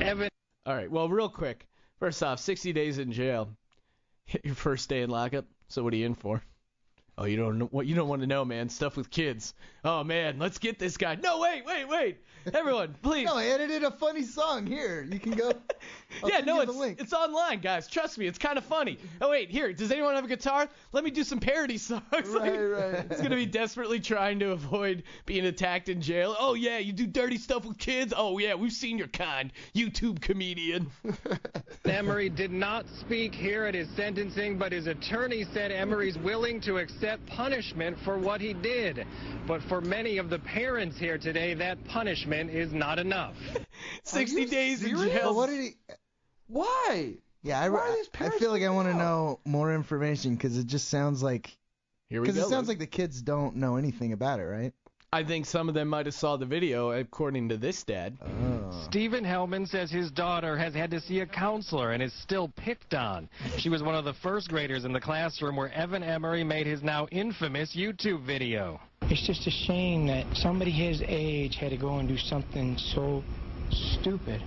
Evan. All right. Well, real quick. First off, 60 days in jail. <laughs> Your first day in lockup. So what are you in for? Oh, you don't know what you don't want to know, man. Stuff with kids. Oh man, let's get this guy. No, wait, wait, wait. Everyone, please. No, I edited a funny song. Here, you can go. <laughs> Yeah, no, it's it's online, guys. Trust me, it's kind of funny. Oh wait, here, does anyone have a guitar? Let me do some parody songs. Like, Right, right. <laughs> It's gonna be desperately trying to avoid being attacked in jail. Oh yeah, you do dirty stuff with kids. Oh yeah, we've seen your kind, YouTube comedian. <laughs> Emory did not speak here at his sentencing, but his attorney said Emory's willing to accept punishment for what he did. But for many of the parents here today, that punishment is not enough. <laughs> 60 days in jail. But what did he? Why? Yeah, I, Why are I, these I parents feel like I want to know more information because it just sounds like Here we go. because it sounds like the kids don't know anything about it, right? I think some of them might have saw the video, according to this dad. Oh. Stephen Hellman says his daughter has had to see a counselor and is still picked on. She was one of the first graders in the classroom where Evan Emory made his now infamous YouTube video. It's just a shame that somebody his age had to go and do something so stupid.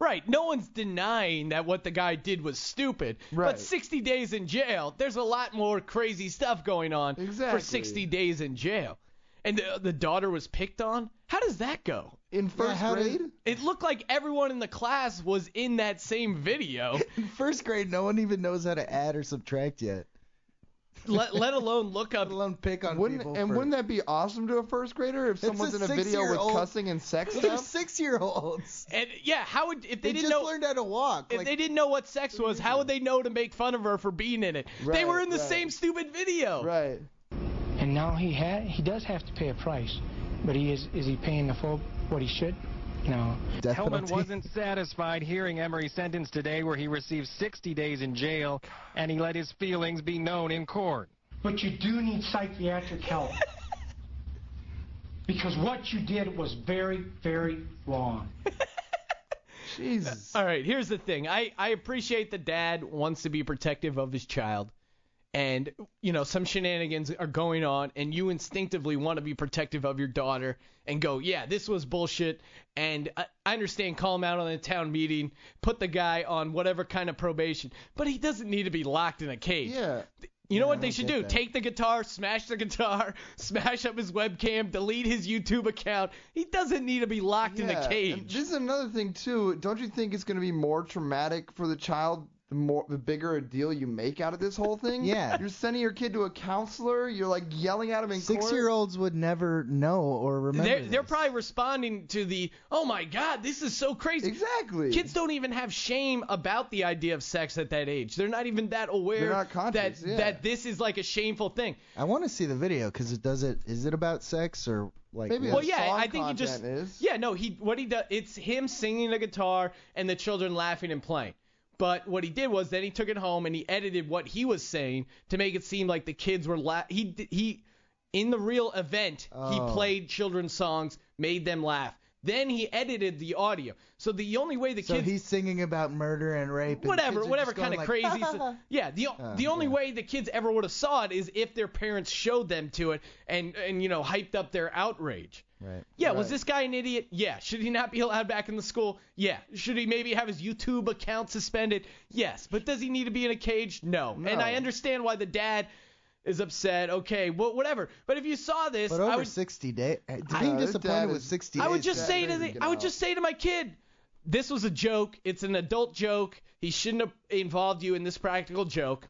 Right, no one's denying that what the guy did was stupid. Right. But 60 days in jail, there's a lot more crazy stuff going on exactly. for 60 days in jail. And the, the daughter was picked on? How does that go? In first how did- grade? It looked like everyone in the class was in that same video, <laughs> In first grade, no one even knows how to add or subtract yet. Let, let alone look up. Let alone pick on Wouldn't people. and for- wouldn't that be awesome to a first grader if someone's a in a video with six-year-old- cussing and sex They're stuff? six-year-olds. And yeah, how would if they, They, didn't know. They just know learned how to walk. if like, they didn't know what sex was, how would they know to make fun of her for being in it? they were in the right. same stupid video. Right. And now he ha- he does have to pay a price, but he is is he paying the full what he should? No. Death Hellman penalty. wasn't satisfied hearing Emory's sentence today where he received 60 days in jail and he let his feelings be known in court. But you do need psychiatric help. because what you did was very, very wrong. <laughs> Jesus. All right, here's the thing. I, I appreciate the dad wants to be protective of his child. And, you know, some shenanigans are going on, and you instinctively want to be protective of your daughter and go, yeah, this was bullshit. And I, I understand, call him out on the town meeting, put the guy on whatever kind of probation, but he doesn't need to be locked in a cage. Yeah. You know Yeah, what they should do? that. Take the guitar, smash the guitar, <laughs> smash up his webcam, delete his YouTube account. He doesn't need to be locked in Yeah, a and cage. This is another thing too. Don't you think it's going to be more traumatic for the child the more the bigger a deal you make out of this whole thing? <laughs> Yeah. You're sending your kid to a counselor. You're like yelling at him in court. Six-year-olds would never know or remember. They're, this. they're probably responding to the, oh my God, this is so crazy. Exactly. Kids don't even have shame about the idea of sex at that age. They're not even that aware They're not conscious, that yeah. that this is like a shameful thing. I want to see the video because it does it. Is it about sex or like? Maybe what? Well, yeah, song I think he just, content is. yeah, no, he what he does, it's him singing the guitar and the children laughing and playing. But what he did was then he took it home and he edited what he was saying to make it seem like the kids were la- he he in the real event he Oh. played children's songs, made them laugh. Then he edited the audio. So the only way the So kids he's singing about murder and rape. and whatever, whatever kind of like, crazy. stuff. <laughs> yeah, the Oh, the only yeah. way the kids ever would have saw it is if their parents showed them to it and and you know hyped up their outrage. Right. Yeah, was this guy an idiot? Yeah. Should he not be allowed back in the school? Yeah. Should he maybe have his YouTube account suspended? Yes. But does he need to be in a cage? No. And I understand why the dad is upset. Okay, well, whatever. But if you saw this, But I over would 60 days, uh, ah, being this disappointed with is- 60 I would just say to the I would out. just say to my kid, this was a joke. It's an adult joke. He shouldn't have involved you in this practical joke.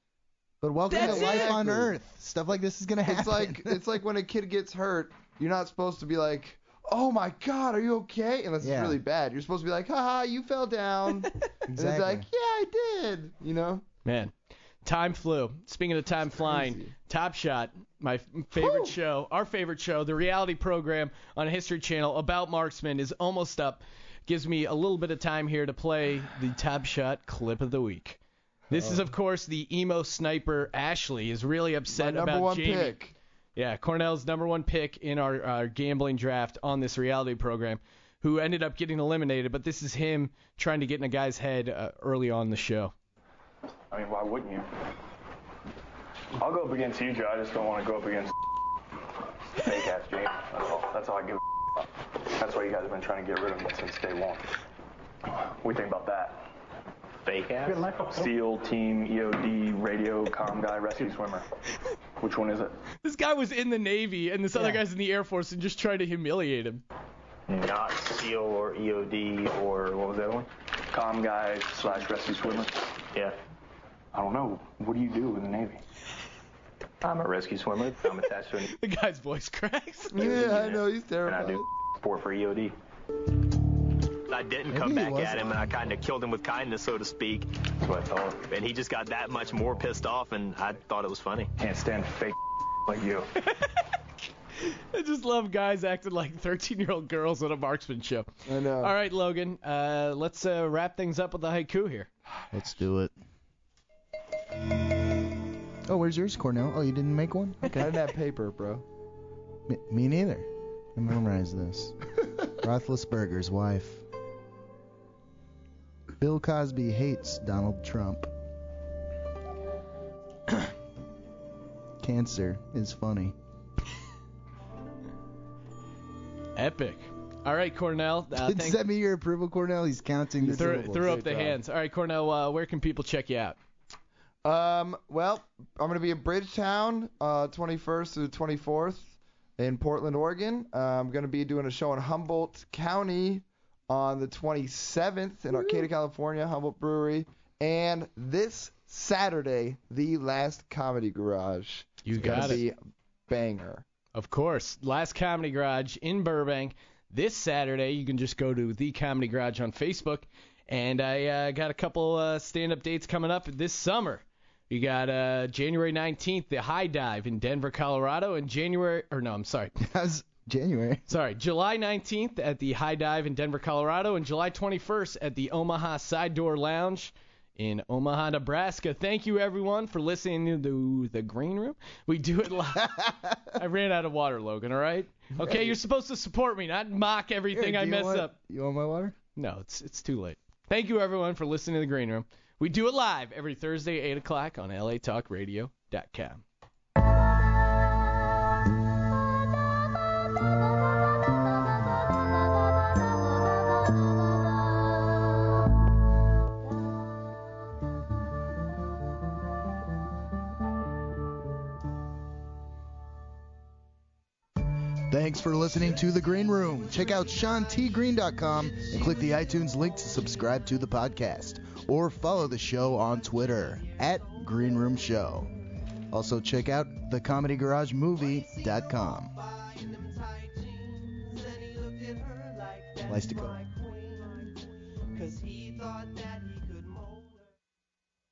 But welcome That's to life it. on Earth. Stuff like this is gonna happen. It's like it's like when a kid gets hurt, you're not supposed to be like, "Oh my God, are you okay?" Unless Yeah. it's really bad. You're supposed to be like, "Haha, you fell down." <laughs> And it's like, "Yeah, I did." You know? Man, time flew. Speaking of time flying. Top Shot, my f- favorite show, our favorite show, the reality program on History Channel about marksmen is almost up. Gives me a little bit of time here to play the Top Shot clip of the week. This is, oh. of course, the emo sniper Ashley is really My upset number about one Jamie. pick. Yeah, Cornell's number one pick in our, our gambling draft on this reality program, who ended up getting eliminated. But this is him trying to get in a guy's head uh, early on the show. I mean, why wouldn't you? I'll go up against you, Joe. I just don't want to go up against <laughs> fake ass Jamie. That's all. That's all I give a <laughs> That's why you guys have been trying to get rid of me since day one. You think about that? Fake ass. SEAL, team, EOD, radio, comm guy, rescue swimmer. Which one is it? This guy was in the Navy, and this other guy's in the Air Force, and just tried to humiliate him. Not SEAL or EOD or what was the other one? Comm guy slash rescue swimmer. Yeah. I don't know. What do you do in the Navy? I'm a rescue swimmer. I'm attached to an <laughs> The guy's voice cracks. Yeah, I know he's and I do sport for EOD. I didn't Maybe come back wasn't. at him, and I kind of killed him with kindness, so to speak. That's what I told him. And he just got that much more pissed off, and I thought it was funny. Can't stand fake <laughs> like you. <laughs> I just love guys acting like 13-year-old girls at a marksman show. I know. All right, Logan. Uh, let's uh, wrap things up with the haiku here. Let's do it. Oh, where's yours, Cornell? Oh, you didn't make one? Okay. I didn't have paper, bro. Me, me neither. I memorized this. <laughs> Roethlisberger's wife. Bill Cosby hates Donald Trump. <coughs> Cancer is funny. <laughs> Epic. All right, Cornell. Uh, thank- Send me your approval, Cornell. He's counting the threw, syllables. threw up the hands. All right, Cornell. Uh, where can people check you out? Um, well, I'm gonna be in Bridgetown, uh, 21st through the 24th in Portland, Oregon. Uh, I'm gonna be doing a show in Humboldt County on the 27th in Arcata, California, Humboldt Brewery, and this Saturday, the last Comedy Garage. You It's got it. Banger. Of course, Last Comedy Garage in Burbank this Saturday. You can just go to the Comedy Garage on Facebook, and I uh, got a couple uh, stand-up dates coming up this summer. You got uh, January 19th, the High Dive in Denver, Colorado, and January or no, I'm sorry. That's January. <laughs> Sorry, July 19th at the High Dive in Denver, Colorado, and July 21st at the Omaha Side Door Lounge in Omaha, Nebraska. Thank you everyone for listening to the Green Room. We do it live. <laughs> I ran out of water, Logan. All right. Okay, you're supposed to support me, not mock everything Here, I mess want- up. You want my water? No, it's it's too late. Thank you everyone for listening to the Green Room. We do it live every Thursday, 8 o'clock on LATalkRadio.com. listening to The Green Room. Check out SeanTGreen.com and click the iTunes link to subscribe to the podcast. Or follow the show on Twitter at Green Room Show. Also check out thecomedygaragemovie.com. Lice to go.